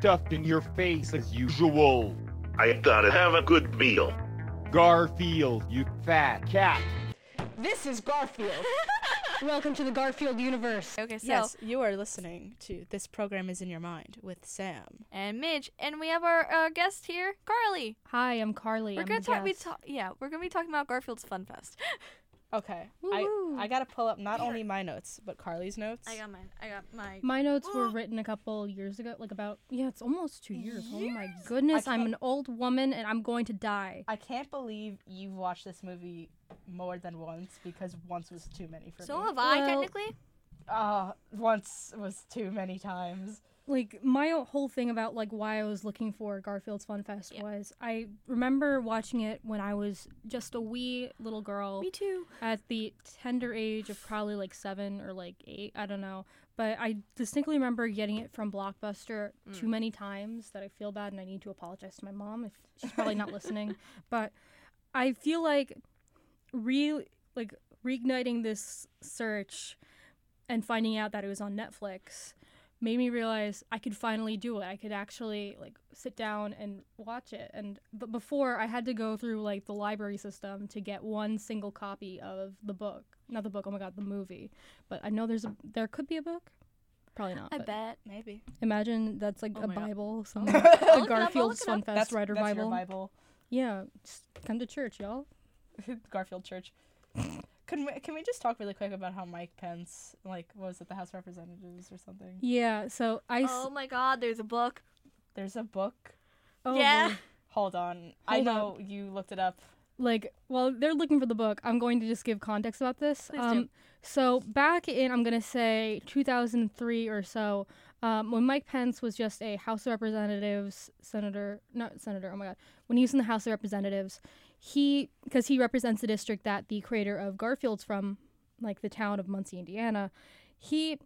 stuffed in your face as usual. I gotta have a good meal. Garfield, you fat cat. This is Garfield. Welcome to the Garfield universe. Okay, so yes, you are listening to This Program is in Your Mind with Sam. and Midge, and we have our uh, guest here, Carley. Hi, I'm Carley. We're I'm gonna the talk. Be guest. ta- yeah, we're gonna be talking about Garfield's Fun Fest. Okay. I, Woo-hoo. I gotta pull up not only my notes, but Carley's notes. I got mine. I got my. My notes were written a couple years ago, like about yeah, it's almost two years. Oh my goodness, I'm an old woman and I'm going to die. I can't believe you've watched this movie more than once because once was too many for So me. So have I Well- technically. Uh, once was too many times. Like my whole thing about like why I was looking for Garfield's Fun Fest Yeah. was I remember watching it when I was just a wee little girl. Me too. at the tender age of probably like seven or like eight, I don't know. But I distinctly remember getting it from Blockbuster mm. too many times that I feel bad and I need to apologize to my mom if she's probably not listening. But I feel like re like reigniting this search and finding out that it was on Netflix made me realize I could finally do it. I could actually like sit down and watch it. And but before I had to go through like the library system to get one single copy of the book. Not the book, oh my god, the movie. But I know there's a there could be a book. Probably not. I bet. Maybe. Imagine that's like Oh a. Bible, some a look it Garfield's look it up. Fun Fest That's, Writer that's Bible. your Bible. Yeah, just come to church, y'all. Garfield Church. Can we, can we just talk really quick about how Mike Pence, like, was at the House of Representatives or something? Yeah, so I. s- Oh my God, there's a book. There's a book. oh, yeah. Lord. Hold on. I Hold know you looked it up. like while they're looking for the book i'm going to just give context about this Please do. um so back in i'm going to say 2003 or so um, when mike pence was just a house of representatives senator not senator oh my god when he was in the house of representatives he because he represents the district that the creator of garfield's from like the town of muncie indiana he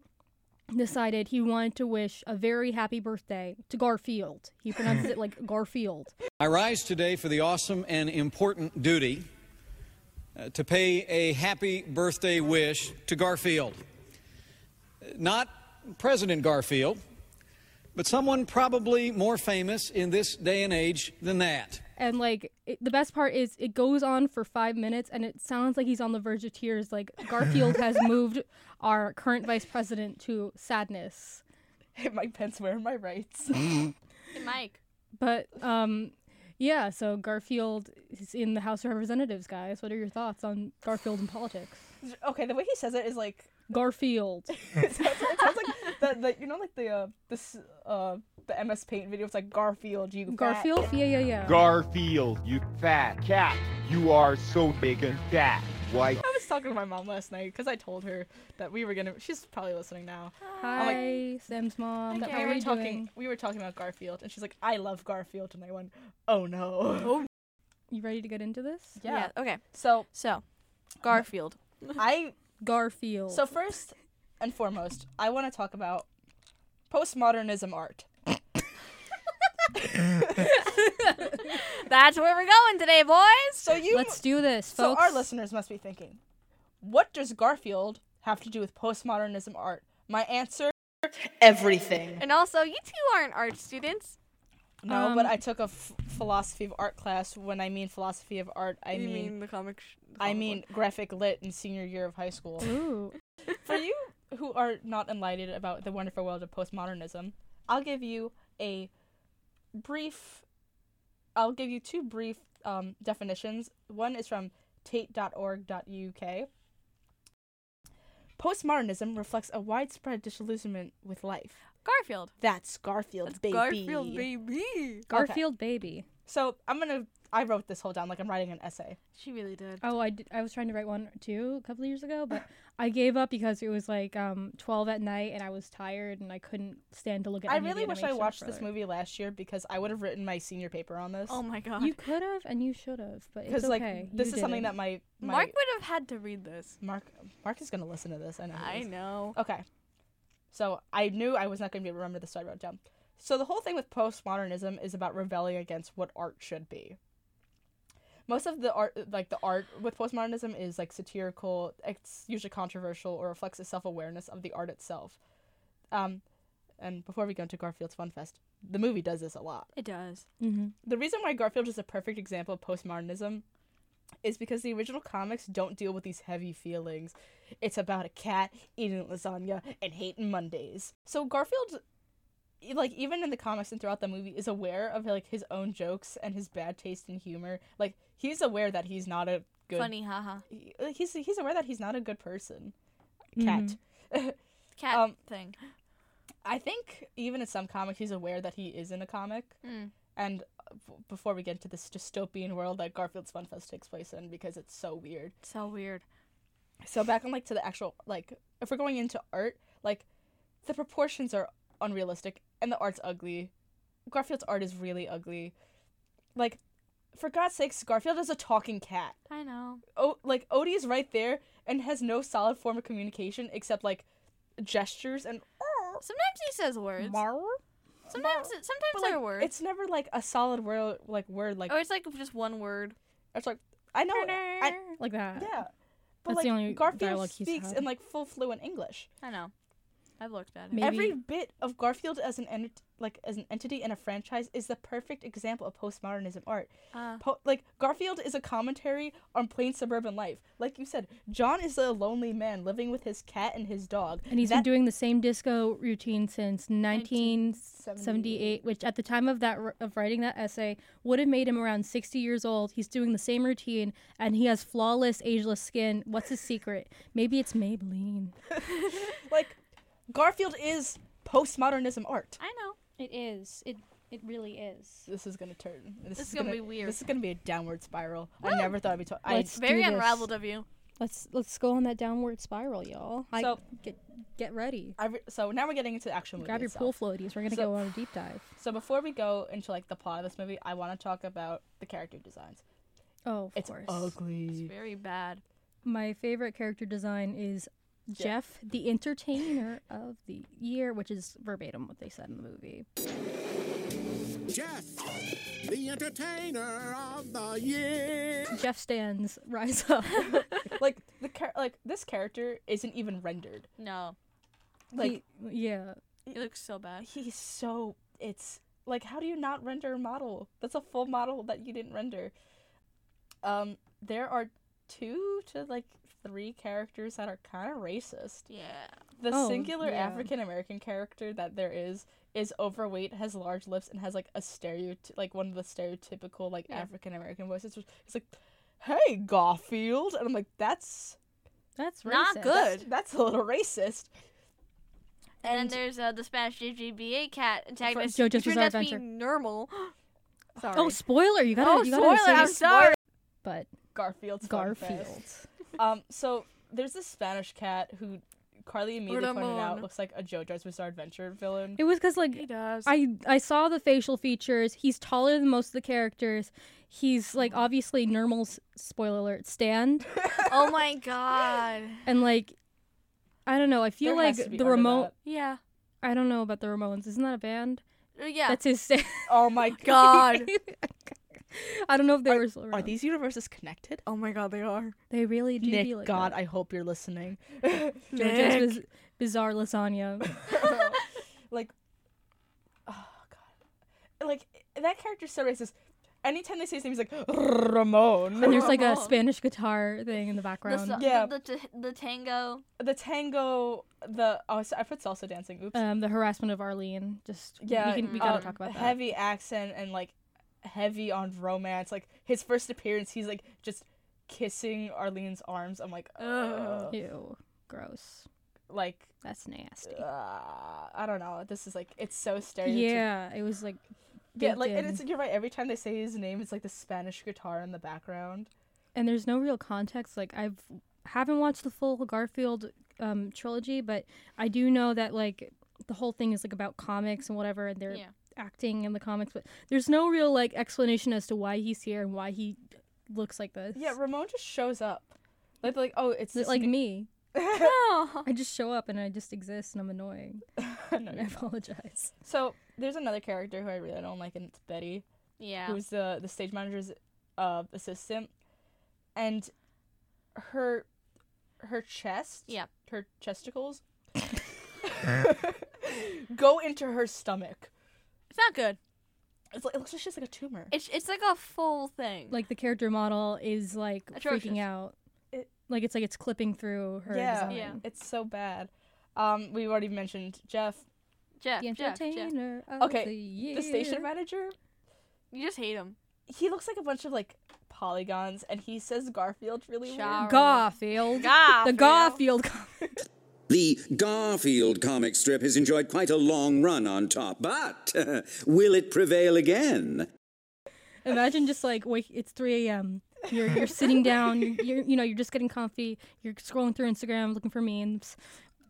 decided he wanted to wish a very happy birthday to garfield he pronounced it like garfield I rise today for the awesome and important duty uh, to pay a happy birthday wish to Garfield. Not President Garfield, but someone probably more famous in this day and age than that. and like it, the best part is it goes on for five minutes and it sounds like he's on the verge of tears like garfield has moved our current vice president to sadness Hey, Mike Pence, where are my rights? Hey, Mike. but um yeah so garfield is in the house of representatives guys what are your thoughts on garfield and politics okay, the way he says it is like garfield it sounds, it sounds like the, the you know like the uh this uh the MS Paint video. It's like Garfield, you fat- garfield yeah yeah yeah Garfield, you fat cat. You are so big and fat. Why? I talking to my mom last night because I told her that we were gonna. She's probably listening now. hi sam's mom Hi, we are were talking. doing We were talking about Garfield, and she's like, "I love Garfield," and I went, "Oh no." Oh, you ready to get into this Yeah. Okay. So So, Garfield. I garfield so first and foremost, I want to talk about postmodernism art. That's where we're going today, boys. So you, let's do this folks. so our listeners must be thinking, what does Garfield have to do with postmodernism art? My answer: everything. And also, you two aren't art students. No, but Um, I took a f- philosophy of art class. When I mean philosophy of art, I you mean, the comic. Sh- the I mean book. graphic lit in senior year of high school. Ooh. For you who are not enlightened about the wonderful world of postmodernism, I'll give you a brief. I'll give you two brief um, definitions. One is from tate.org.uk. Postmodernism reflects a widespread disillusionment with life. Garfield. That's Garfield, That's baby. Garfield, baby. garfield baby So I'm gonna. I wrote this whole down like I'm writing an essay. She really did. Oh, I, did, I was trying to write one too a couple of years ago, but I gave up because it was like um, 12 at night and I was tired and I couldn't stand to look at I any really wish I animation watched this movie last year because I would have written my senior paper on this. Oh my god. You could have and you should have, but it's Because okay. like You this is something didn't. that my, my Mark would have had to read this. Mark Mark is gonna listen to this. I know. I know. Okay. So I knew I was not gonna be able to remember the story I wrote down. So the whole thing with postmodernism is about rebelling against what art should be. Most of the art, like the art with postmodernism, is like satirical. It's usually controversial or reflects a self awareness of the art itself. Um, and before we go into Garfield's Fun Fest, the movie does this a lot. It does. Mm-hmm. The reason why Garfield is a perfect example of postmodernism is because the original comics don't deal with these heavy feelings. It's about a cat eating lasagna and hating Mondays. So Garfield like even in the comics and throughout the movie is aware of like his own jokes and his bad taste in humor. Like he's aware that he's not a good Funny, haha. he- he's he's aware that he's not a good person. Cat. Cat Um, thing. I think even in some comics he's aware that he is in a comic. Mm. And uh, b- before we get into this dystopian world that Garfield's Fun Fest takes place in because it's so weird. So weird. So back on like to the actual like if we're going into art, like the proportions are unrealistic and the art's ugly. Garfield's art is really ugly. Like for God's sakes, Garfield is a talking cat. I know. Oh, like Odie is right there and has no solid form of communication except like gestures and Sometimes he says words. Sometimes, it, sometimes but, they're like, words. It's never like a solid word like word like or it's like just one word. it's like I know I, Like that. Yeah. But That's like the only Garfield speaks in like full fluent English. I know. I've looked at it. Maybe- Every bit of Garfield as an ent- like as an entity in a franchise is the perfect example of postmodernism art. Uh, Po- like Garfield is a commentary on plain suburban life. Like you said, John is a lonely man living with his cat and his dog. And he's been doing the same disco routine since 1978, which at the time of that r- of writing that essay would have made him around 60 years old. He's doing the same routine, and he has flawless, ageless skin. What's his secret? Maybe it's Maybelline. like Garfield is postmodernism art. I know. It is. It it really is. This is gonna turn. This, This is is gonna be weird. This is gonna be a downward spiral. I never thought I'd be talking. Let's Very unraveled of you. Let's let's go on that downward spiral, y'all. I, So- get get ready. I re- so now we're getting into the actual movie. Grab your itself. pool floaties. We're gonna So- go on a deep dive. So before we go into like the plot of this movie, I want to talk about the character designs. Oh, of It's course. ugly. It's very bad. My favorite character design is Jeff, the entertainer of the year, which is verbatim what they said in the movie. Jeff, the entertainer of the year. Jeff stands, rise up. like the char- like this character isn't even rendered. No. Like He- yeah, It looks so bad. he's so it's like how do you not render a model? That's a full model that you didn't render. Um, there are two to like three characters that are kind of racist. Yeah. The Oh, singular yeah. African American character that there is is overweight, has large lips, and has like a stereotype, like one of the stereotypical like Yeah. African American voices. It's like, "Hey, Garfield," and I'm like, "That's that's Not good. that's, that's a little racist." And, And- then there's uh, the Spanish JGBA cat antagonist. JoJo's who turns Bizarre out Adventure. Nermal. Sorry. Oh, spoiler! You gotta, Oh, you gotta spoiler, say I'm sp- sorry. But Garfield's Fun Garfield. Um, so there's this Spanish cat who Carley immediately pointed out looks like a JoJo's Bizarre Adventure villain. It was because like He does. I I saw the facial features. He's taller than most of the characters. He's like obviously Nermal's spoiler alert stand, oh my god. and like I don't know. I feel There has like to be the art remote. Yeah. I don't know about the Ramones. Isn't that a band? Uh, Yeah. That's his stand. Oh my God. I don't know if they Are, were. still are these universes connected? oh my god, they are. They really do Nick, be like God, that. I hope you're listening. JoJo's Nick. biz- bizarre lasagna. like, oh god, like that character's so racist. Anytime they say his name, he's like Ramon. and there's like a Spanish guitar thing in the The, background. so- Yeah. the, the, the tango. the tango, the oh, I put salsa dancing. Oops. um, the harassment of Arlene. Just yeah, we, can, we gotta um, talk about that. heavy accent and like heavy on romance. Like his first appearance, he's like just kissing Arlene's arms. I'm like, Ugh. Ew, gross. like That's nasty. uh, I don't know. This is like it's so stereotypical. Yeah, it was like Yeah, baked like and in. it's you're right. Every time they say his name, it's like the Spanish guitar in the background. and there's no real context. Like I've haven't watched the full Garfield um, trilogy, but I do know that like the whole thing is like about comics and whatever, and they're Yeah. Acting in the comics. But there's no real like explanation as to why he's here and why he looks like this. Yeah, Ramon just shows up. Like like oh, it's this like new- me. I just show up and I just exist and I'm annoying. No, And I apologize. so there's another character who I really don't like, and it's Betty, Yeah. who's the the stage manager's uh, assistant, and her her chest, Yeah. her chesticles, go into her stomach. It's not good. It's like, it looks like she's like a tumor. It's it's like a full thing. Like the character model is like Atrocious. freaking out. It- like it's like it's clipping through her yeah, design. Yeah. it's so bad. Um, we already mentioned Jeff, Jeff, The Jeff, Jeff. entertainer of Okay, the year. the station manager. You just hate him. He looks like a bunch of like polygons, and he says Garfield really weird. Garfield. Garfield. The Garfield. The Garfield comic strip has enjoyed quite a long run on top, but will it prevail again? Imagine just like wake. It's 3 a.m. You're you're sitting down. You're, you're know you're just getting comfy. You're scrolling through Instagram looking for memes.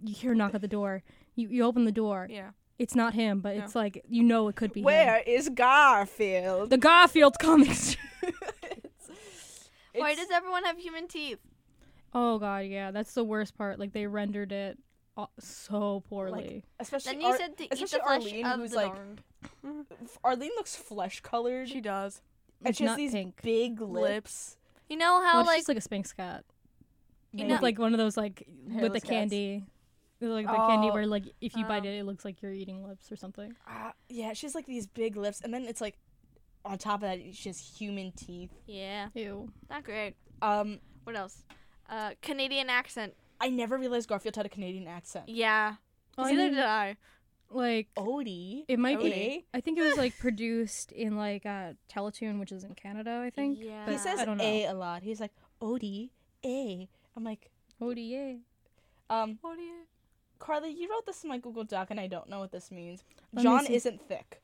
You hear a knock at the door. You you open the door. Yeah. It's not him, but it's like you know it could be him. Where is Garfield? The Garfield comic strip. Why does everyone have human teeth? Oh god, yeah, that's the worst part. Like they rendered it uh, so poorly. especially Then you Ar- said to eat the especially flesh Arlene, of who's the like darned. Arlene looks flesh colored, She does. and It's she has not these pink. big lips. Lips. You know how well, like, she's like a Spanx cat. you With know like one of those like with Hairless the cats. candy. With, Like the candy Oh. where like if you bite Oh. it, it looks like you're eating lips or something. Uh, yeah, she has like these big lips, and then it's like on top of that, she has human teeth. yeah, Ew. not great. Um, What else? Uh, Canadian accent. I never realized Garfield had a Canadian accent. Yeah. Well, I Neither mean, did I. like Odie. it might Odie. be. I think it was like produced in like uh Teletoon, which is in Canada. I think. Yeah. but He says I don't know. A a lot. He's like Odie, A. I'm like, ODA. um, What do you? Carley, you wrote this in my Google Doc, and I don't know what this means. Let John see. isn't thick.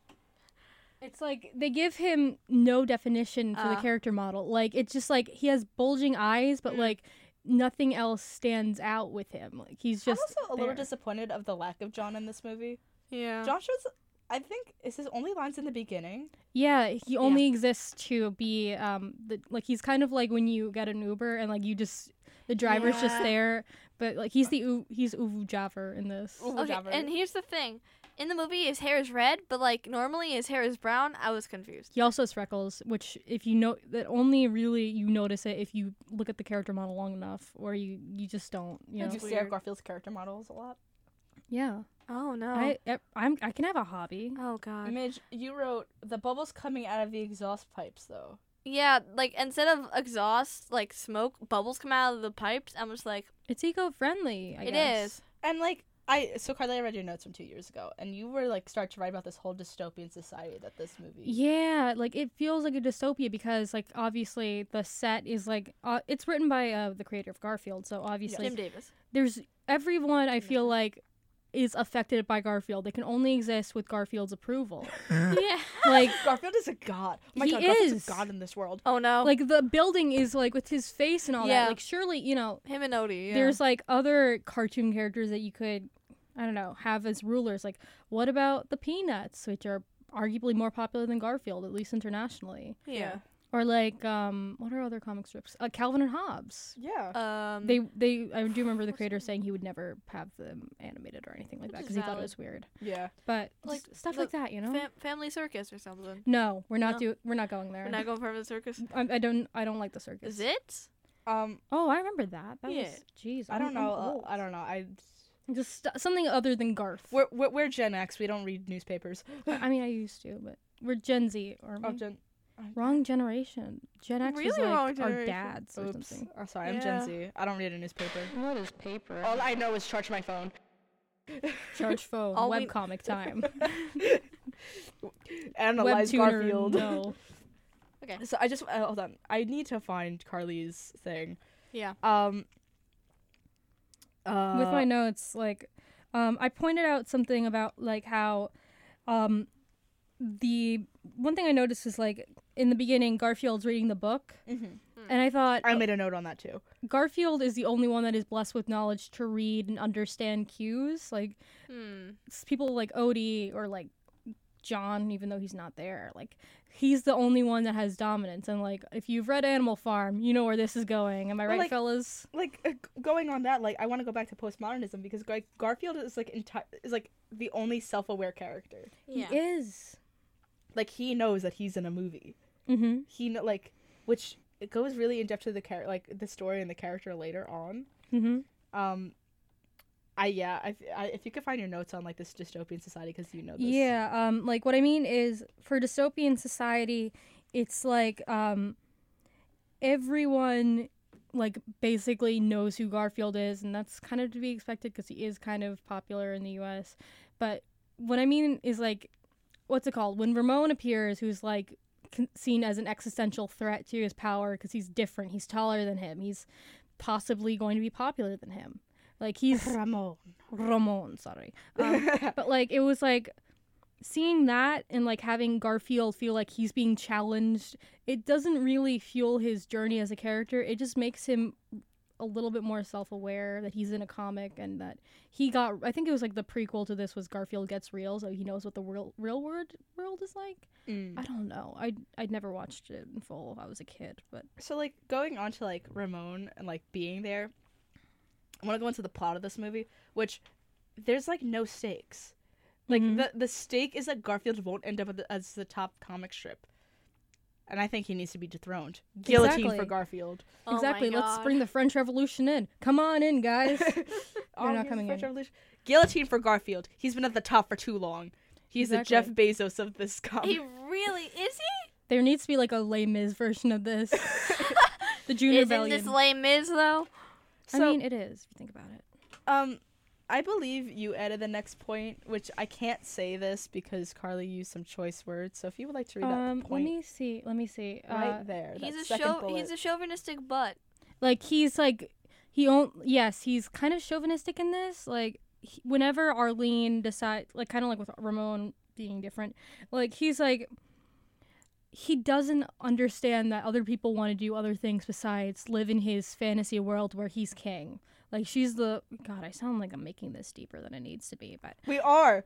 It's like they give him no definition for the Uh. character model. Like it's just like he has bulging eyes, but Mm. like nothing else stands out with him. Like he's just I'm also a little disappointed of the lack of John in this movie. Yeah. John shows, I think, is his only lines in the beginning. Yeah, he only exists to be um the like he's kind of like when you get an Uber and like you just the driver's just there, but like he's the U- he's Uvu Javer in this. Ooh, Okay, Jabber. and here's the thing. In the movie, his hair is red, but like normally his hair is brown. I was confused. He also has freckles, which if you know that only really you notice it if you look at the character model long enough, or you you just don't. You know? Did you stare at Garfield's character models a lot? Yeah, Oh no. I I I'm, I can have a hobby. oh god. Midge, you wrote the bubbles coming out of the exhaust pipes, though. Yeah, like instead of exhaust, like smoke, bubbles come out of the pipes. I'm just like, It's eco friendly. it is. And like I, so Carley, I read your notes from two years ago, and you were like start to write about this whole dystopian society that this movie. Yeah, like it feels like a dystopia because like obviously the set is like uh, it's written by uh, the creator of Garfield, so obviously Jim Davis. there's everyone I feel like is affected by Garfield. They can only exist with Garfield's approval. yeah. like Garfield is a god. Oh my He god, Garfield's is. a god in this world. Oh no. like the building is like with his face and all Yeah. that. Like surely, you know, him and Odie. Yeah. there's like other cartoon characters that you could I don't know, have as rulers. Like what about the Peanuts, which are arguably more popular than Garfield at least internationally. yeah. Or like um what are other comic strips? Uh, Calvin and Hobbes. Yeah. Um. They they I do remember the creator saying he would never have them animated or anything like that because he thought it was weird. yeah. But Like, like stuff like that, you know. fam- family circus or something. no, we're not No? do we're not going there. We're not going for the circus. I, I don't I don't like the circus. Is it? Um, Oh, I remember that. That Yeah. was jeez. I I'm- don't I'm know. uh. I don't know. I Just st- something other than Garth. we're, we're we're Gen X. We don't read newspapers. I mean, I used to, but we're Gen Z or Oh, Gen. wrong generation. Gen X was Really like wrong our dads or Oops. something. Oh, sorry. I'm Yeah. Gen Z. I don't read a newspaper. What is paper? All I know is charge my phone. Charge phone. All we- Webcomic time. Analyze Webtuner. Garfield. No. okay. So I just uh, hold on. I need to find Carley's thing. Yeah. Um. Uh, with my notes like um i pointed out something about like how um the one thing i noticed is like in the beginning garfield's reading the book Mhm. and i thought I made a note on that too. garfield is the only one that is blessed with knowledge to read and understand cues like Hmm. people like odie or like john even though he's not there like he's the only one that has dominance and like if you've read animal farm you know where this is going am i Well, right like- fellas Like uh, going on that, like I want to go back to postmodernism because like Garfield is like enti- is like the only self-aware character. Yeah. he is Like he knows that he's in a movie. mm-hmm He kn- like which it goes really in depth to the character, like the story and the character later on. mm-hmm Um, I yeah, I, I if you could find your notes on like this dystopian society because you know this. Yeah, um, like what I mean is for dystopian society, it's like um, everyone like basically knows who Garfield is, and that's kind of to be expected because he is kind of popular in the U.S. But what I mean is like, what's it called? When Ramon appears, who's like seen as an existential threat to his power because he's different, he's taller than him, he's possibly going to be popular than him. Like he's Ramon. Ramon, sorry. Um, but like it was like seeing that and like having Garfield feel like he's being challenged, it doesn't really fuel his journey as a character. It just makes him a little bit more self-aware that he's in a comic and that he got I think it was like the prequel to this was Garfield gets real so he knows what the real real world world is like. Mm. I don't know. I I'd never watched it in full. I was a kid, but So like going on to like Ramon and like being there, I want to go into the plot of this movie, which there's like no stakes. Like Mhm. the the stake is that Garfield won't end up at the, as the top comic strip, and I think he needs to be dethroned, guillotine for Garfield. Oh exactly. Let's bring the French Revolution in. Come on in, guys. Oh, not coming French in. Revolution. Guillotine for Garfield. He's been at the top for too long. He's the Jeff Bezos of this comic. He really is he? There needs to be like a Les Mis version of this. the Junior Isn't Rebellion. this Les Mis though? I So- mean, it is if you think about it. Um, I believe you added the next point, which I can't say this because Carly used some choice words. So if you would like to read that Um, let me see. Let me see. right Uh, there, He's a second show. bullet. He's a chauvinistic butt. like he's like he own yes he's kind of chauvinistic in this like he, whenever arlene decide like kind of like with ramon being different like he's like he doesn't understand that other people want to do other things besides live in his fantasy world where he's king like she's the god i sound like i'm making this deeper than it needs to be but we are.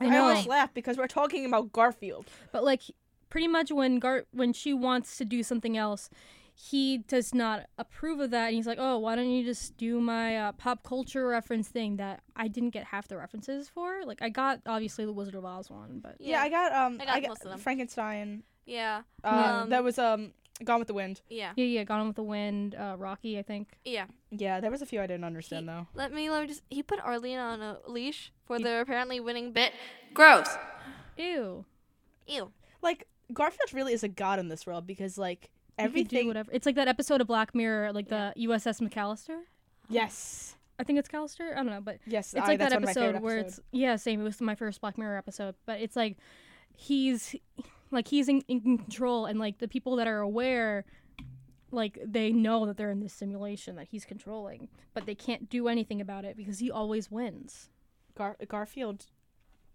I I, know. almost laugh because we're talking about Garfield. But like pretty much when Gar when she wants to do something else, he does not approve of that and he's like, "Oh, why don't you just do my uh, pop culture reference thing that I didn't get half the references for?" Like I got obviously the Wizard of Oz one, but Yeah, I got um, I got most of them. Frankenstein. Yeah. Uh, Um, that was um, Gone with the Wind. Yeah. yeah, yeah, Gone with the Wind, uh, Rocky, I think. Yeah. Yeah, there was a few I didn't understand He- though. Let me let me just. He put Arlene on a leash for He- the apparently winning bit. Gross. Ew. Ew. Like Garfield really is a god in this world because like You could do everything. whatever. It's like that episode of Black Mirror, like the USS McAllister. Yes. I think it's Callister. I don't know, but Yes, it's I- like that's that one of my favorite episode where episodes. it's yeah same it was my first black mirror episode but it's like he's like he's in, in control and like the people that are aware like they know that they're in this simulation that he's controlling but they can't do anything about it because he always wins Gar- Garfield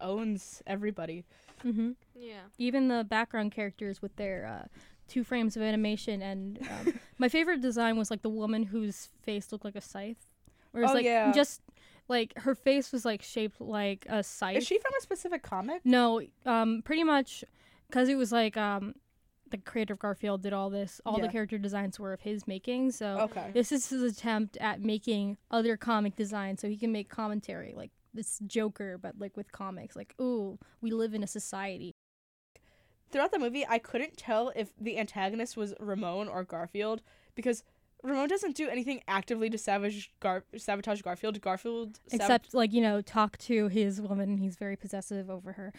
owns everybody. mm-hmm. Yeah. even the background characters with their uh, two frames of animation and um, my favorite design was like the woman whose face looked like a scythe or it's Oh, like yeah. just like her face was like shaped like a scythe Is she from a specific comic? No, um, pretty much because it was like um, the creator of Garfield did all this. All Yeah. the character designs were of his making. So Okay. this is his attempt at making other comic designs, so he can make commentary like this Joker, but like with comics. Like, ooh, we live in a society. throughout the movie, I couldn't tell if the antagonist was Ramon or Garfield because Ramon doesn't do anything actively to savage Gar- sabotage Garfield. Garfield sabot- Except like you know, talk to his woman. He's very possessive over her.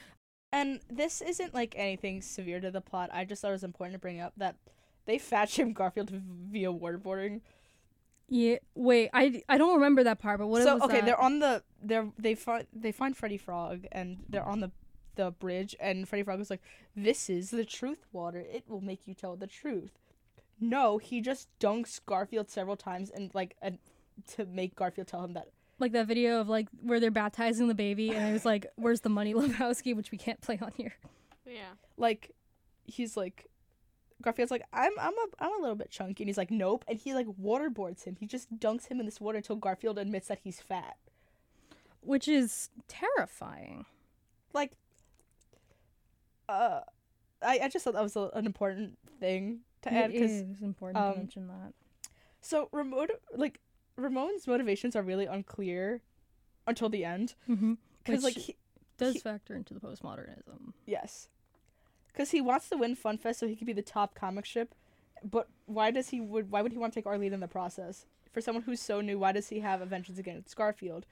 And this isn't like anything severe to the plot. I just thought it was important to bring up that they fat shamed Garfield via waterboarding. Yeah. Wait, I, I don't remember that part. But what so was okay, that? they're on the they're they find they find Freddy Frog and they're on the the bridge and Freddy Frog is like, "This is the truth water. It will make you tell the truth." No, he just dunks Garfield several times and like uh, to make Garfield tell him that. Like that video of like where they're baptizing the baby, and it was like, "Where's the money, Lebowski?" Which we can't play on here. Yeah. Like, he's like, Garfield's like, "I'm I'm a I'm a little bit chunky," and he's like, "Nope," and he like waterboards him. He just dunks him in this water until Garfield admits that he's fat. which is terrifying. like uh I, I just thought that was a, an important thing to add because is important um, to mention that. so remote like Ramon's motivations are really unclear until the end Mm-hmm. because like he, Does he- factor into the postmodernism. yes because he wants to win FunFest so he could be the top comic strip but why does he would why would he want to take Arlene in the process for someone who's so new why does he have a vengeance against Garfield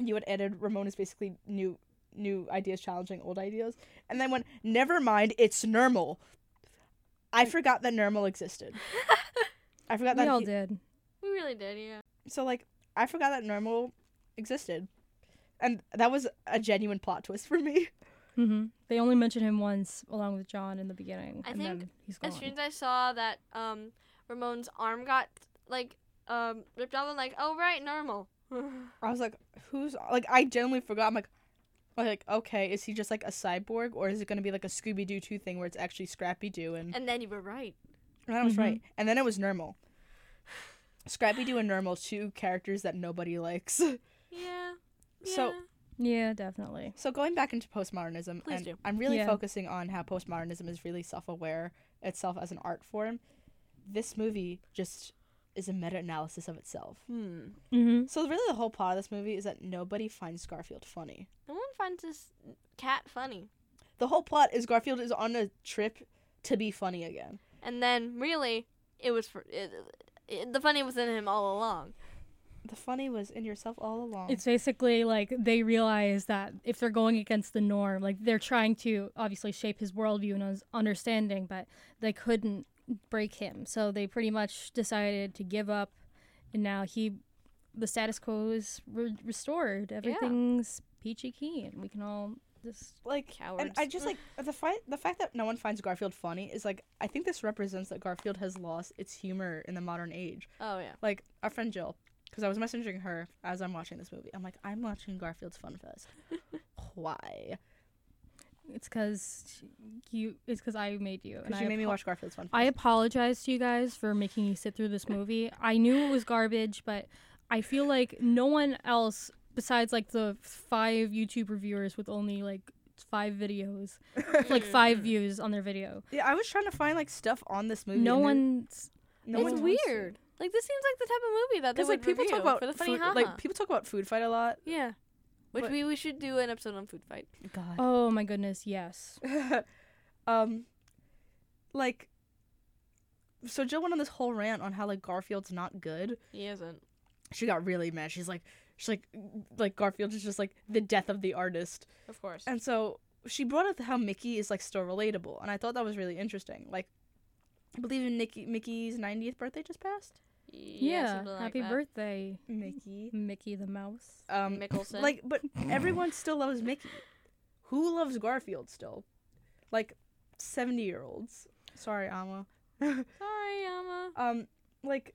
you had added Ramona's basically new new ideas challenging old ideas, and then went never mind, it's Nermal. I forgot that Nermal existed. I forgot We that. all he- did. We really did, yeah. so like I forgot that Nermal existed, and that was a genuine plot twist for me. hmm They only mentioned him once, along with John in the beginning, I and think then he's gone. As soon as I saw that um Ramon's arm got like um ripped off, I'm like, oh right, Nermal. I was like, who's like I genuinely forgot. I'm like, like okay, is he just like a cyborg, or is it gonna be like a Scooby Doo two thing where it's actually Scrappy Doo and and then you were right. And that was right. And then it was Nermal. Scrappy Doo and Nermal, two characters that nobody likes. Yeah. So- yeah. Yeah, definitely. So going back into postmodernism, Please and do. I'm really Yeah. focusing on how postmodernism is really self-aware itself as an art form. This movie just is a meta-analysis of itself. Hmm. hmm So really, the whole plot of this movie is that nobody finds Garfield funny. No one finds this cat funny. The whole plot is Garfield is on a trip to be funny again. And then really, it was for it, it, the funny was in him all along. The funny was in yourself all along. It's basically like they realize that if they're going against the norm, like they're trying to obviously shape his worldview and his understanding, but they couldn't break him. So they pretty much decided to give up, and now he, the status quo is re- restored. Everything's peachy keen. And we can all just like Cowards. and I just like the fight the fact that no one finds Garfield funny is like I think this represents that Garfield has lost its humor in the modern age. Oh yeah. Like our friend Jill, because I was messaging her as I'm watching this movie. I'm like, I'm watching Garfield's Fun Fest. Why? it's because you. It's because I made you. and Because I you made me watch Garfield's Fun Fest. I apologize to you guys for making you sit through this movie. I knew it was garbage, but I feel like no one else besides like the five YouTube reviewers with only like five videos, like five views on their video. yeah, I was trying to find like stuff on this movie. No one's no it's weird. Like this seems like the type of movie that Because like people talk about for the funny food, haha. like people talk about food fight a lot. yeah. Which But- we, we should do an episode on food fight. God. Oh my goodness, yes. um, like, so Jill went on this whole rant on how like Garfield's not good. He isn't. She got really mad. She's like, she's like, like Garfield is just like the death of the artist. Of course. And so she brought up how Mickey is like still relatable, and I thought that was really interesting. Like, I believe in Nicky, Mickey's 90th birthday just passed. Yeah, something like happy that. birthday, Mickey. Mickey the Mouse. Um, Mickelson. like, but everyone still loves Mickey. Who loves Garfield still? Like, 70 year olds. Sorry, Amma. Sorry, Emma. Um, like,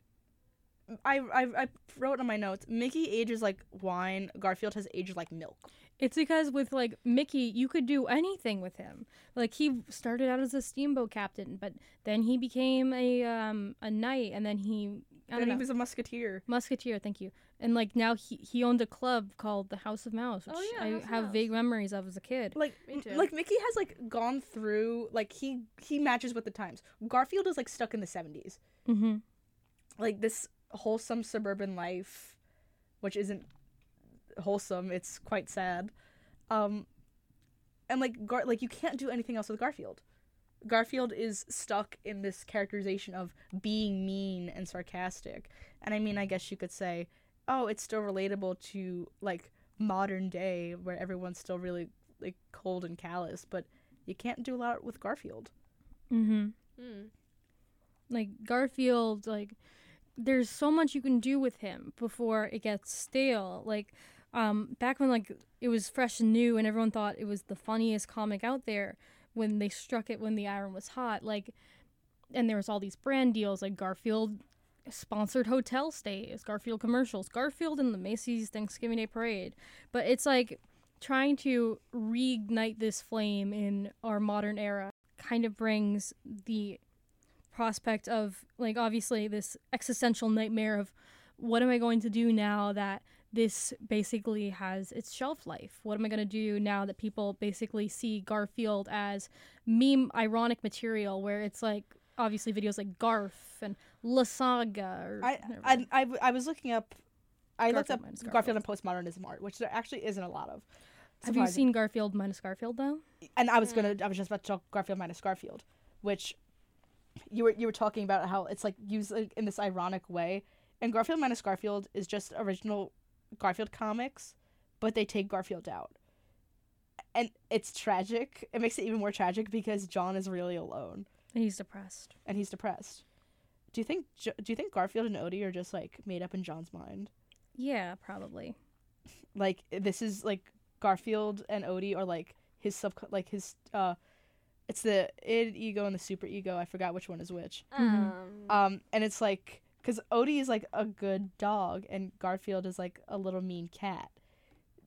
I, I I wrote on my notes. Mickey ages like wine. Garfield has aged like milk. It's because with like Mickey, you could do anything with him. Like he started out as a steamboat captain, but then he became a um a knight, and then he I And don't he know was a musketeer. musketeer. Thank you. And like now he he owned a club called the House of Mouse, which Oh, yeah, I House have Mouse. vague memories of as a kid. Like, Me too. like Mickey has like gone through. Like he he matches with the times. Garfield is like stuck in the seventies. Mm-hmm. Like this wholesome suburban life, which isn't wholesome. It's quite sad. Um, and like Gar- like you can't do anything else with Garfield. Garfield is stuck in this characterization of being mean and sarcastic. And I mean, I guess you could say, oh, it's still relatable to like modern day where everyone's still really like cold and callous, but you can't do a lot with Garfield. Mm-hmm. Hmm. like Garfield, like there's so much you can do with him before it gets stale. Like um back when like it was fresh and new and everyone thought it was the funniest comic out there when they struck it when the iron was hot. Like and there was all these brand deals like Garfield sponsored hotel stays, Garfield commercials, Garfield in the Macy's Thanksgiving Day Parade. But it's like trying to reignite this flame in our modern era kind of brings the prospect of like obviously this existential nightmare of what am I going to do now that this basically has its shelf life? What am I going to do now that people basically see Garfield as meme ironic material where it's like obviously videos like Garf and La Saga or I. I, I, I was looking up. I looked Garfield up minus Garfield. and postmodernism art, which there actually isn't a lot of. Have you seen Garfield minus Garfield though? And I was gonna, I was just about to talk Garfield minus Garfield, which you were you were talking about how it's like used like, in this ironic way. And Garfield minus Garfield is just original Garfield comics, but they take Garfield out. And it's tragic. It makes it even more tragic because John is really alone And he's depressed. and he's depressed. Do you think do you think Garfield and Odie are just like made up in John's mind? Yeah, probably. Like this is like Garfield and Odie are like his sub like his uh it's the id ego and the super ego. I forgot which one is which. Um, Um and it's like cuz Odie is like a good dog and Garfield is like a little mean cat.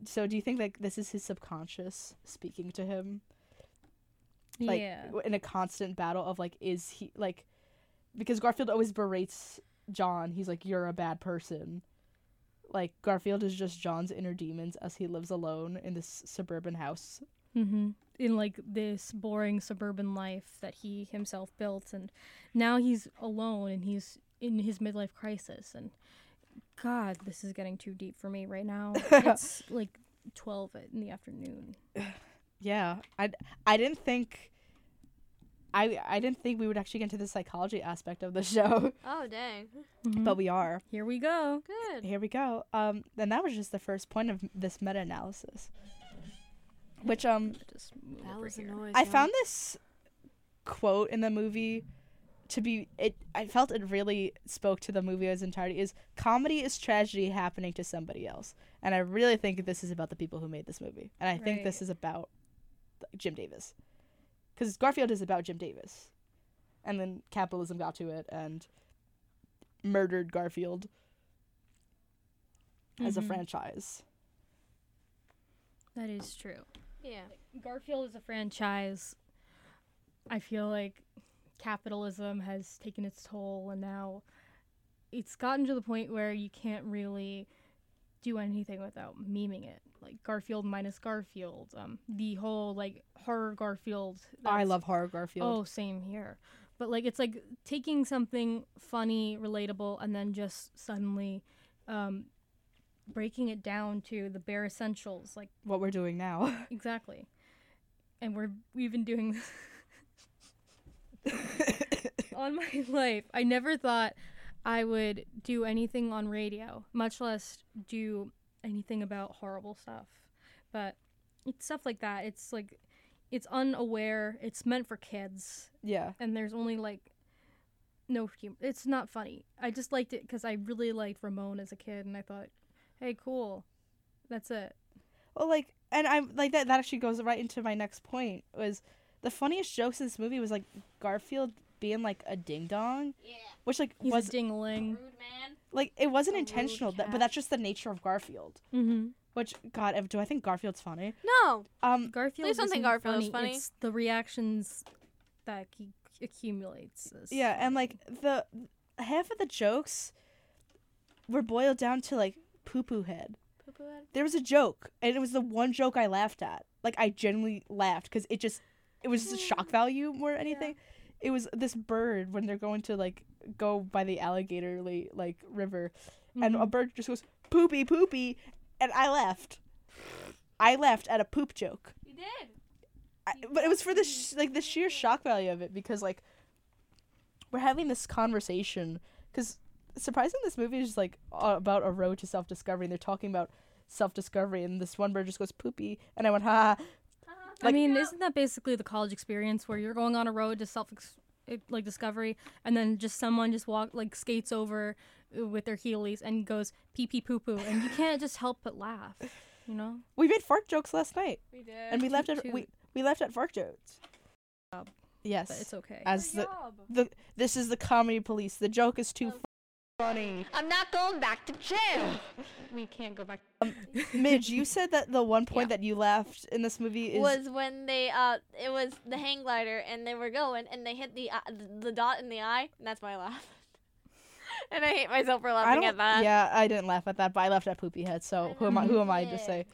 So do you think like this is his subconscious speaking to him? like yeah. in a constant battle of like is he like because Garfield always berates John. He's like you're a bad person. Like Garfield is just John's inner demons as he lives alone in this suburban house. Mm-hmm. In like this boring suburban life that he himself built, and now he's alone and he's in his midlife crisis. And God, this is getting too deep for me right now. it's like twelve in the afternoon. Yeah, I I didn't think I I didn't think we would actually get into the psychology aspect of the show, oh dang. but we are. Here we go. Good. Here we go. Um, and that was just the first point of this meta-analysis, which um Just move That over was a here. noise. I yeah. found this quote in the movie to be it I felt it really spoke to the movie as entirety is comedy is tragedy happening to somebody else. And I really think this is about the people who made this movie. And I think this is about Jim Davis. Cuz Garfield is about Jim Davis. And then capitalism got to it and murdered Garfield as a Mhm. franchise. That is true. Yeah. Garfield is a franchise. I feel like capitalism has taken its toll, and now it's gotten to the point where you can't really do anything without memeing it. Like Garfield minus Garfield. Um, the whole like horror Garfield. I love horror Garfield. Oh, same here. But like it's like taking something funny, relatable, and then just suddenly um, breaking it down to the bare essentials. Like What we're doing now. Exactly. And we're we've been doing this on my life. I never thought I would do anything on radio, much less do anything about horrible stuff. But it's stuff like that. It's like it's unaware. It's meant for kids, yeah. and there's only like no humor. It's not funny. I just liked it because I really liked Ramon as a kid, and I thought, hey, cool. That's it. Well, like, and I'm like that. That actually goes right into my next point. Was the funniest jokes in this movie was like Garfield being like a ding dong, Yeah. which like He's was a dingling. Rude man. like it wasn't a intentional, that, but that's just the nature of Garfield. Mm-hmm. Which God, do I think Garfield's funny? No. Um, Garfield Please don't think isn't Garfield is funny. It's the reactions that he accumulates. is yeah, and like the half of the jokes were boiled down to like poo poo head. Poo-poo head. There was a joke, and it was the one joke I laughed at. Like I genuinely laughed because it just it was just a shock value more than anything. It was this bird when they're going to like go by the alligator like river, and a mm-hmm. bird just goes poopy poopy, and I laughed. I laughed at a poop joke. You did. I, but it was for the sh- like the sheer shock value of it because like we're having this conversation because surprisingly this movie is just like a- about a road to self discovery and they're talking about self discovery and this one bird just goes poopy and I went ha I mean, isn't that basically the college experience where you're going on a road to self like discovery, and then just someone just walk like skates over uh, with their heelys and goes pee pee poo poo, and you can't just help but laugh, you know? we made fart jokes last night We did. and we left at we we left at fart jokes. Yes, But it's okay. as the the this is the comedy police. The joke is too funny. I'm not going back to jail. we can't go back. Midge, you said that the one point that you laughed in this movie is was when they uh it was the hang glider and they were going and they hit the uh, the dot in the eye and that's why I laughed. and I hate myself for laughing at that. Yeah, I didn't laugh at that, but I laughed at poopy head. So who am I? Who am I to say?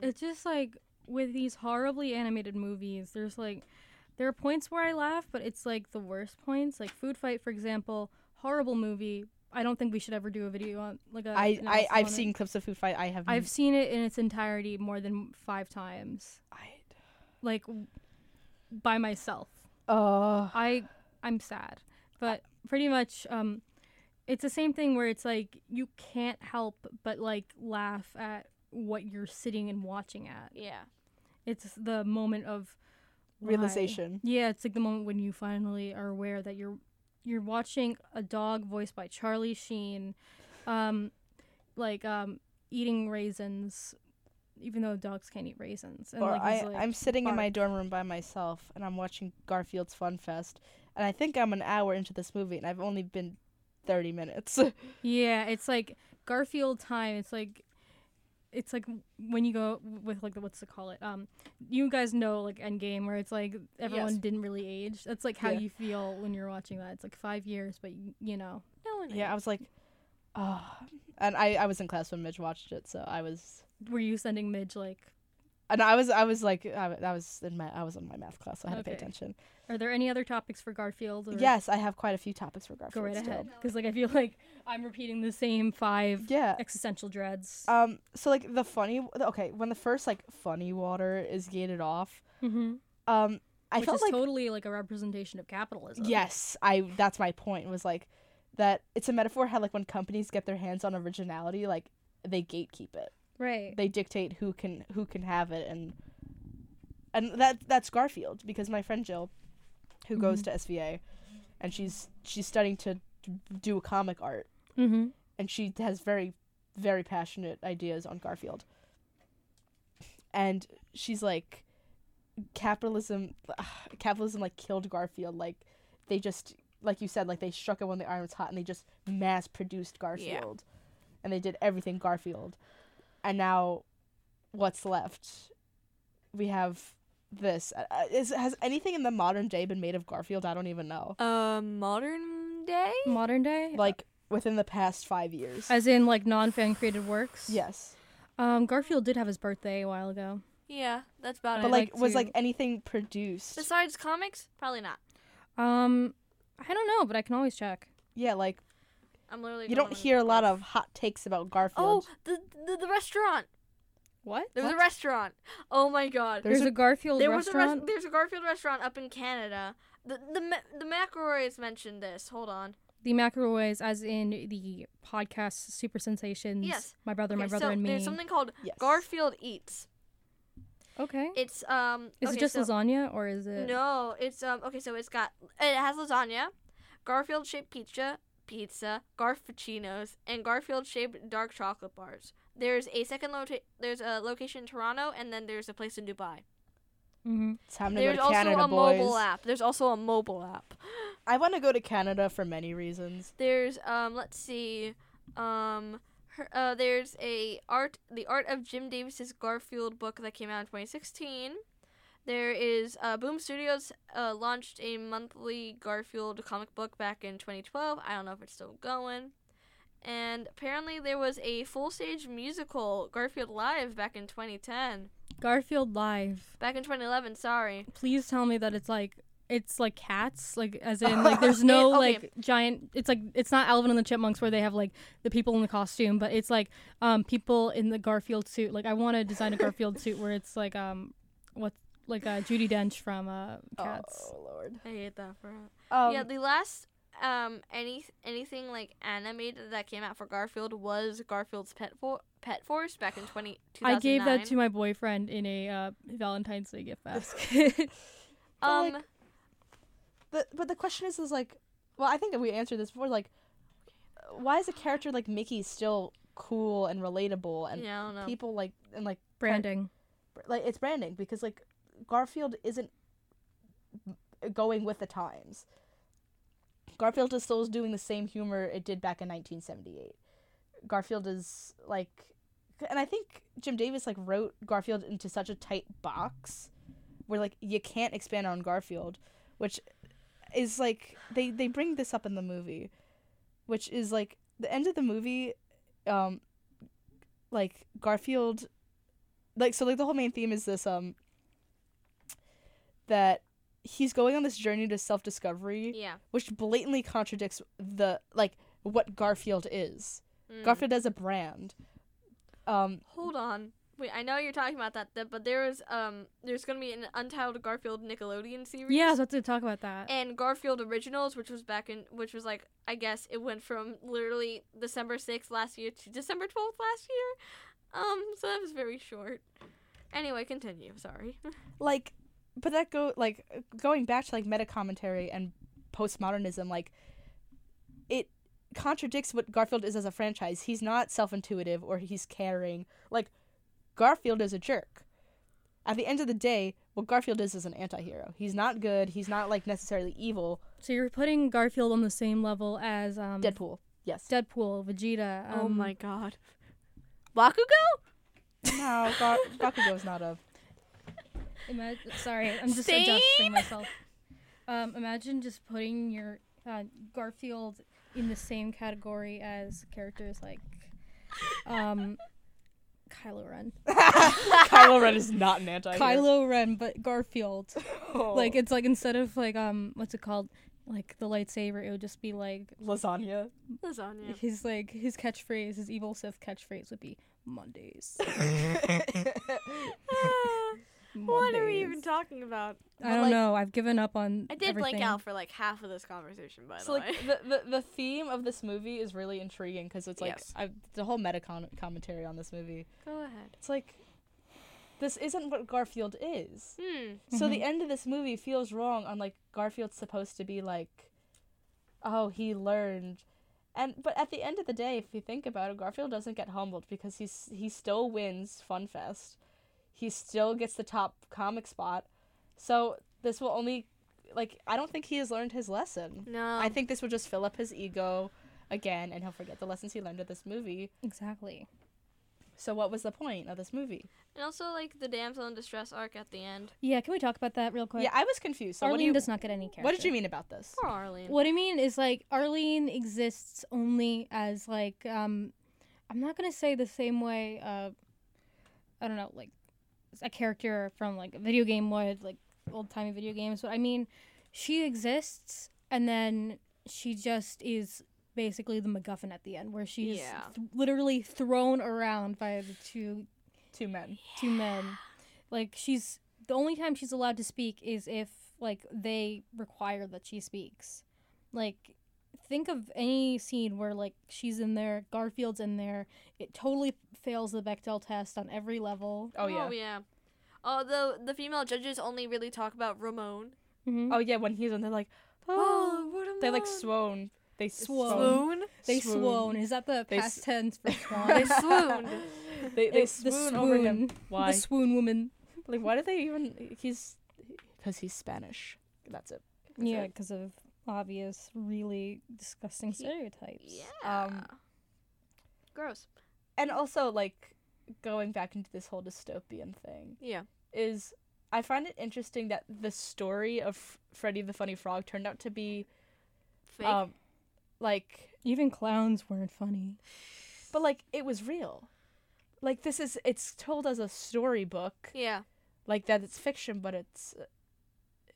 It's just like with these horribly animated movies, there's like there are points where I laugh, but it's like the worst points. Like Food Fight, for example, horrible movie. I don't think we should ever do a video on like a. I, I analysis I've on it. seen clips of Food Fight. I have. I've seen it in its entirety more than five times, I, like by myself. uh, I I'm sad, but pretty much um, it's the same thing where it's like you can't help but like laugh at what you're sitting and watching at. Yeah. It's the moment of why- Realization. Yeah, it's like the moment when you finally are aware that you're you're watching a dog voiced by Charlie Sheen, um, like um, eating raisins, even though dogs can't eat raisins. And or like, I, like, I'm sitting in my dorm room by myself and I'm watching Garfield's Fun Fest, and I think I'm an hour into this movie and I've only been 30 minutes. Yeah, it's like Garfield time. It's like it's like when you go with like the what's to call it? Um, you guys know like Endgame where it's like everyone Yes. didn't really age. That's like how Yeah. you feel when you're watching that. It's like five years, but you, you know. No one. yeah, I was like, oh, and I I was in class when Midge watched it, so I was. Were you sending Midge like? And I was, I was like, I, I was in my, I was in my math class, so I had to pay attention. Are there any other topics for Garfield? Or Yes, I have quite a few topics for Garfield. Go right still. ahead, because like I feel like I'm repeating the same five Yeah. existential dreads. Um. So like the funny, okay, when the first like funny water is gated off, mm-hmm. um, I Which felt like totally like a representation of capitalism. Yes, I. That's my point. Was like that. It's a metaphor how like when companies get their hands on originality, like they gatekeep it. Right. They dictate who can who can have it, and and that that's Garfield because my friend Jill, who goes to SVA, and she's she's studying to do comic art, mm-hmm. and she has very very passionate ideas on Garfield. And she's like capitalism capitalism like killed Garfield like they just like you said like they struck it when the iron was hot and they just mass produced Garfield. And they did everything Garfield. And now what's left? We have this. Uh, uh, is has anything in the modern day been made of Garfield? I don't even know. Um, modern day. Modern day, Like within the past 5 years. as in like non-fan created works. yes. Um, Garfield did have his birthday a while ago. Yeah, that's about But it. like, like was to- like anything produced? Besides comics, probably not. Um, I don't know, but I can always check. Yeah, like I'm literally. you don't hear a lot of hot takes about Oh, Garfield. the, the the restaurant. What? There was a restaurant. Oh my god. There's There's, a- a, Garfield there was a restaurant. res- there's a Garfield restaurant up in Canada. The the the McElroys mentioned this. Hold on. the McElroys, as in the podcast Super Sensations. Yes. My brother, my brother, so and me. There's something called Yes. Garfield Eats. Okay. It's um. Is okay, it just so- lasagna or is it? No, it's um. Okay, so it's got it has lasagna, Garfield shaped pizza, pizza, Garfuccinos, and Garfield shaped dark chocolate bars. There's a second lota- There's a location in Toronto, and then there's a place in Dubai. Mm-hmm. Time to There's go to also a boys. mobile app. There's also a mobile app. I want to go to Canada for many reasons. There's um. Let's see, um. Her, uh, there's a art, the art of Jim Davis's Garfield book that came out in 2016. There is uh, Boom Studios uh, launched a monthly Garfield comic book back in 2012. I don't know if it's still going. And apparently there was a full stage musical Garfield Live back in 2010. Garfield Live. Back in 2011, sorry. Please tell me that it's like it's like cats, like as in like there's no okay. like giant. It's like it's not Alvin and the Chipmunks where they have like the people in the costume, but it's like um people in the Garfield suit. Like I want to design a Garfield suit where it's like um what like uh, Judi Dench from uh Cats. Oh lord. I hate that for her. Um, yeah, the last um any anything like animated that came out for Garfield was Garfield's Pet For- Pet Force back in 20, I gave that to my boyfriend in a uh, Valentine's Day gift basket. um like, the, but the question is, is like, well, I think that we answered this before. Like, why is a character like Mickey still cool and relatable, and yeah, I don't know. people like and like Branding. like it's branding because like Garfield isn't going with the times. Garfield is still doing the same humor it did back in 1978. Garfield is like and I think Jim Davis like wrote Garfield into such a tight box where like you can't expand on Garfield, which is like they they bring this up in the movie, which is like the end of the movie um like Garfield like so like the whole main theme is this um that he's going on this journey to self-discovery yeah. which blatantly contradicts the like what Garfield is. Mm. Garfield as a brand. Um Hold on. Wait, I know you're talking about that, that but there is um there's going to be an Untitled Garfield Nickelodeon series. Yeah, I was about to talk about that. and Garfield Originals, which was back in, which was like, I guess it went from literally December 6th last year to December 12th last year. Um, so that was very short. Anyway, continue. Sorry. like but that go like going back to like meta commentary and postmodernism like it contradicts what garfield is as a franchise. He's not self-intuitive or he's caring. Like garfield is a jerk. At the end of the day what garfield is is an anti-hero. He's not good. He's not like necessarily evil. So you're putting Garfield on the same level as um, deadpool. Yes. Deadpool, Vegeta. Um, oh my god. Bakugo? no Gar- bakugo's not a Ima- sorry, I'm just Stain? adjusting myself. Um, imagine just putting your uh, Garfield in the same category as characters like um, Kylo Ren. kylo ren is not an anti-hero Kylo Ren, but Garfield. Oh. Like it's like instead of like um, what's it called? Like the lightsaber, it would just be like lasagna Lasagna. his like his catchphrase, his evil Sith catchphrase would be Mondays. what are we even talking about? I don't like- know. I've given up on. I did everything. blank out for like half of this conversation, by So the like way. the, the the theme of this movie is really intriguing because it's like Yes. I, the whole meta con- commentary on this movie. Go ahead. It's like this isn't what Garfield is. Hmm. So the end of this movie feels wrong on like Garfield's supposed to be like oh, he learned and but at the end of the day, if you think about it, Garfield doesn't get humbled because he's he still wins FunFest. He still gets the top comic spot. So this will only like I don't think he has learned his lesson. No. I think this will just fill up his ego again and he'll forget the lessons he learned in this movie. Exactly. So what was the point of this movie? And also like the damsel in distress arc at the end. Yeah, can we talk about that real quick? yeah, I was confused. So Arlene what do you does not get any character. What did you mean about this? Poor Arlene. What I mean is like Arlene exists only as like um I'm not gonna say the same way uh I don't know, like a character from like a video game would, like old timey video games, but I mean she exists and then she just is basically the MacGuffin at the end, where she's Yeah. th- literally thrown around by the two Two men. two men. Like she's the only time she's allowed to speak is if like they require that she speaks. Like think of any scene where like she's in there, Garfield's in there, it totally fails the Bechdel test on every level. Oh yeah. Oh yeah. Oh, the the female judges only really talk about Ramon. Mm-hmm. Oh yeah, when he's on, they're like, Oh, oh, Ramon. they like swoon. They Swoon. Swoon. They swoon. swoon. Is that the They past s- tense for swan? They swooned. they they It's the swoon over him. Why? The swoon woman. like why do they even? He's because he's Spanish. That's it. That's Yeah, because of obvious, really disgusting stereotypes. Yeah. Um, Gross. And also like going back into this whole dystopian thing Yeah. is I find it interesting that the story of Freddy the Funny Frog turned out to be Fake. um like Even clowns weren't funny. but like it was real. Like this is it's told as a storybook. yeah. like that it's fiction but it's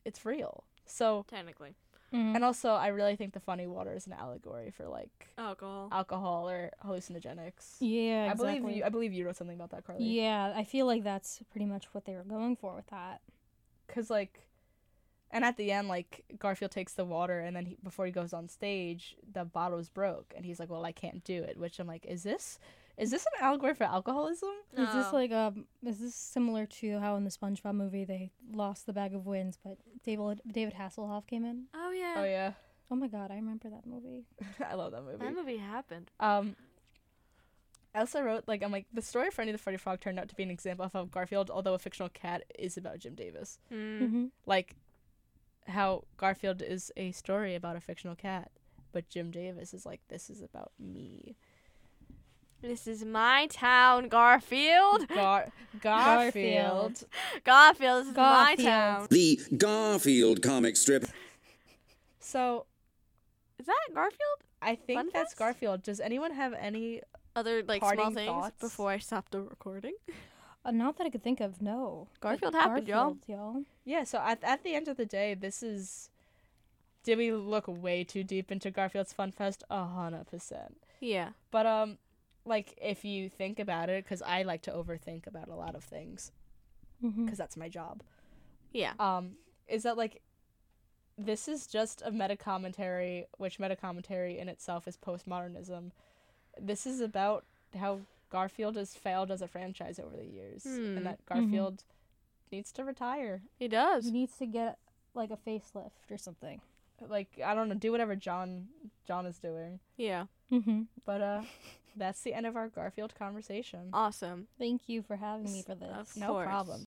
it's real so Technically. Mhm. and also i really think the funny water is an allegory for like Alcohol. alcohol or hallucinogenics Yeah, i believe you i believe you wrote something about that Carley Yeah, I feel like that's pretty much what they were going for with that. because like and at the end like garfield takes the water and then he, before he goes on stage the bottle's broke and he's like well i can't do it which i'm like is this is this an allegory for alcoholism Is this like um? Is this similar to how in the SpongeBob movie they lost the bag of wins, but David David Hasselhoff came in? Oh yeah. oh yeah Oh my god, I remember that movie. i love that movie That movie happened. Um, I also wrote like I'm like the story of Freddy the Freddy Frog turned out to be an example of how Garfield, although a fictional cat, is about Jim Davis. Mm. Mm-hmm. Like how Garfield is a story about a fictional cat, but Jim Davis is like this is about me. This is my town, Garfield. Gar- Garfield. Garfield, this is my town. The Garfield comic strip So Is that Garfield? I think Fun that's Fest? Garfield. Does anyone have any? Other like small things thoughts? before I stop the recording. Uh, not that I could think of. No, Garfield Like, happened, y'all. Y'all. Yeah. So at at the end of the day, this is. Did we look way too deep into Garfield's Fun Fest? A hundred percent. Yeah. But um, like if you think about it, because I like to overthink about a lot of things, because that's my job. Yeah. Um, is that like, this is just a meta commentary, which meta commentary in itself is postmodernism. This is about how Garfield has failed as a franchise over the years, Hmm. and that Garfield needs to retire. He does. He needs to get like a facelift or something. Like I don't know, do whatever John John is doing. Yeah. Mm-hmm. But uh, that's the end of our Garfield conversation. Awesome. Thank you for having me for this. Of no course. problem.